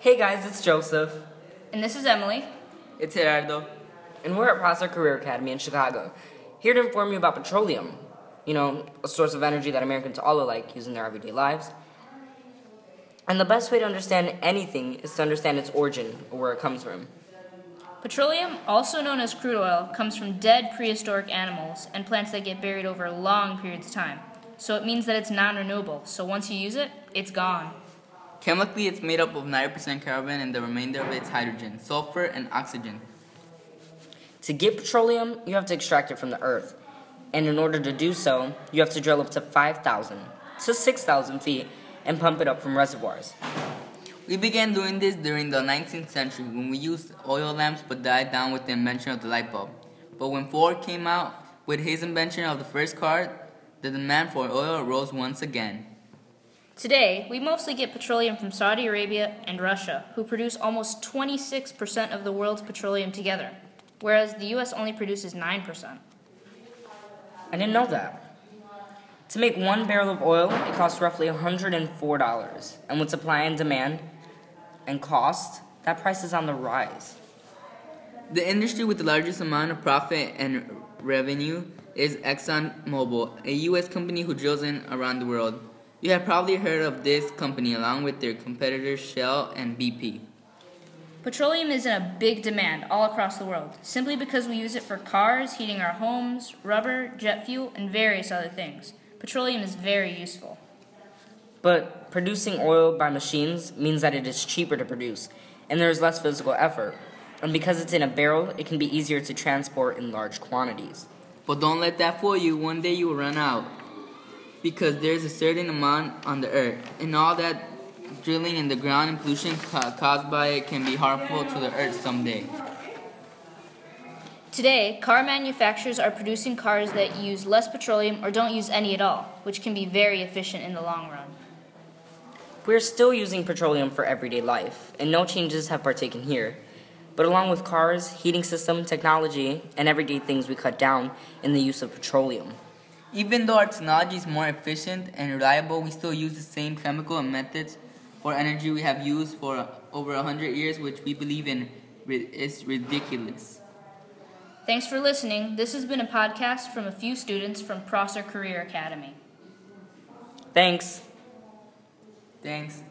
Hey guys, it's Joseph. And this is Emily. It's Gerardo. And we're at Prosser Career Academy in Chicago, here to inform you about petroleum. You know, a source of energy that Americans all alike use in their everyday lives. And the best way to understand anything is to understand its origin or where it comes from. Petroleum, also known as crude oil, comes from dead prehistoric animals and plants that get buried over long periods of time. So it means that it's non renewable, so once you use it, it's gone. Chemically, it's made up of 90% carbon and the remainder of it's hydrogen, sulfur, and oxygen. To get petroleum, you have to extract it from the earth. And in order to do so, you have to drill up to 5,000 to 6,000 feet and pump it up from reservoirs. We began doing this during the 19th century when we used oil lamps but died down with the invention of the light bulb. But when Ford came out with his invention of the first car, the demand for oil rose once again. Today, we mostly get petroleum from Saudi Arabia and Russia, who produce almost 26% of the world's petroleum together, whereas the US only produces 9%. I didn't know that. To make one barrel of oil, it costs roughly $104. And with supply and demand and cost, that price is on the rise. The industry with the largest amount of profit and revenue is ExxonMobil, a U.S. company who drills in around the world. You have probably heard of this company along with their competitors Shell and BP. Petroleum is in a big demand all across the world, simply because we use it for cars, heating our homes, rubber, jet fuel, and various other things. Petroleum is very useful. But producing oil by machines means that it is cheaper to produce, and there is less physical effort. And because it's in a barrel, it can be easier to transport in large quantities. But don't let that fool you, one day you will run out because there's a certain amount on the earth, and all that drilling in the ground and pollution ca- caused by it can be harmful to the earth someday. Today, car manufacturers are producing cars that use less petroleum or don't use any at all, which can be very efficient in the long run. We're still using petroleum for everyday life, and no changes have partaken here. But along with cars, heating system, technology, and everyday things, we cut down in the use of petroleum. Even though our technology is more efficient and reliable, we still use the same chemical and methods for energy we have used for over 100 years, which we believe in is ridiculous. Thanks for listening. This has been a podcast from a few students from Prosser Career Academy. Thanks. Thanks.